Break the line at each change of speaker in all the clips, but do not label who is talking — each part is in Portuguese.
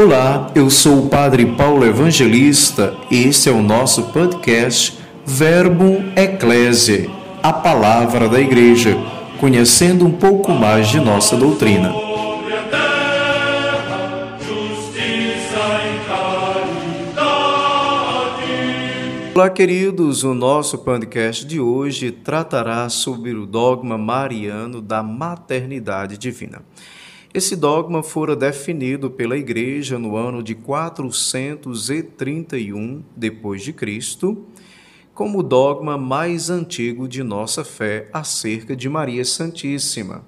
Olá, eu sou o Padre Paulo Evangelista e este é o nosso podcast Verbo Ecclesiae, a palavra da Igreja, conhecendo um pouco mais de nossa doutrina. Olá, queridos. O nosso podcast de hoje tratará sobre o dogma mariano da maternidade divina. Esse dogma fora definido pela Igreja no ano de 431 depois de Cristo, como o dogma mais antigo de nossa fé acerca de Maria Santíssima.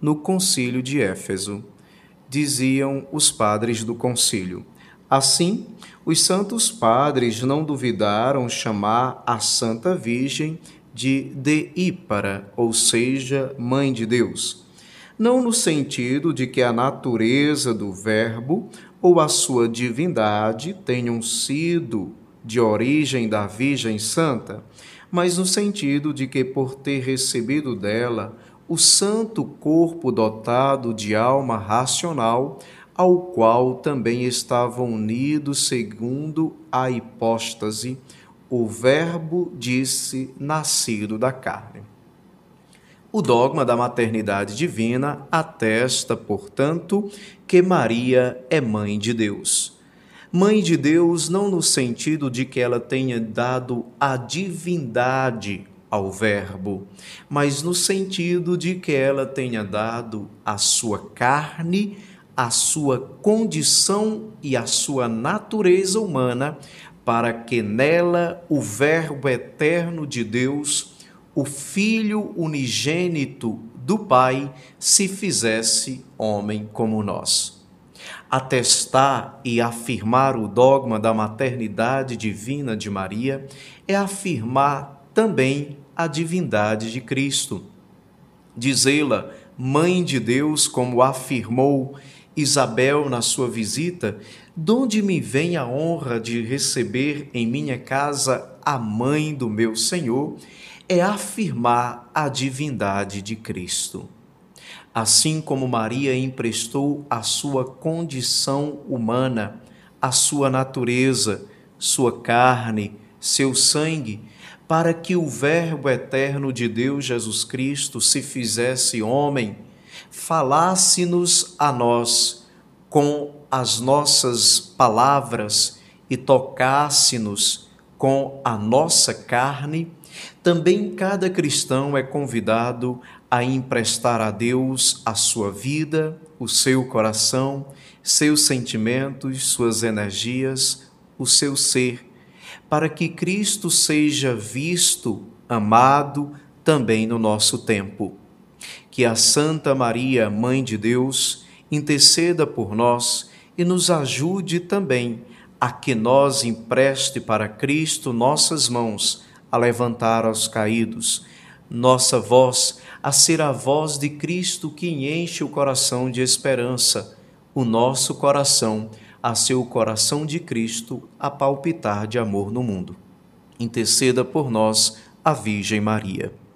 No Concílio de Éfeso, diziam os padres do concílio: Assim, os santos padres não duvidaram chamar a Santa Virgem de Deípara, ou seja, Mãe de Deus. Não no sentido de que a natureza do Verbo ou a sua divindade tenham sido de origem da Virgem Santa, mas no sentido de que, por ter recebido dela o santo corpo dotado de alma racional, ao qual também estavam unidos, segundo a hipóstase, o Verbo disse nascido da carne. O dogma da maternidade divina atesta, portanto, que Maria é mãe de Deus. Mãe de Deus não no sentido de que ela tenha dado a divindade ao Verbo, mas no sentido de que ela tenha dado a sua carne a sua condição e a sua natureza humana, para que nela o Verbo eterno de Deus, o Filho unigênito do Pai, se fizesse homem como nós. Atestar e afirmar o dogma da maternidade divina de Maria é afirmar também a divindade de Cristo. Dizê-la mãe de Deus, como afirmou Isabel na sua visita, donde me vem a honra de receber em minha casa a mãe do meu Senhor, é afirmar a divindade de Cristo. Assim como Maria emprestou a sua condição humana, a sua natureza, sua carne, seu sangue, para que o Verbo eterno de Deus Jesus Cristo se fizesse homem falasse-nos a nós com as nossas palavras e tocasse-nos com a nossa carne, também cada cristão é convidado a emprestar a Deus a sua vida, o seu coração, seus sentimentos, suas energias, o seu ser, para que Cristo seja visto, amado também no nosso tempo. Que a Santa Maria, Mãe de Deus, interceda por nós e nos ajude também a que nós empreste para Cristo nossas mãos a levantar aos caídos, nossa voz a ser a voz de Cristo que enche o coração de esperança, o nosso coração a ser o coração de Cristo a palpitar de amor no mundo. Interceda por nós, a Virgem Maria.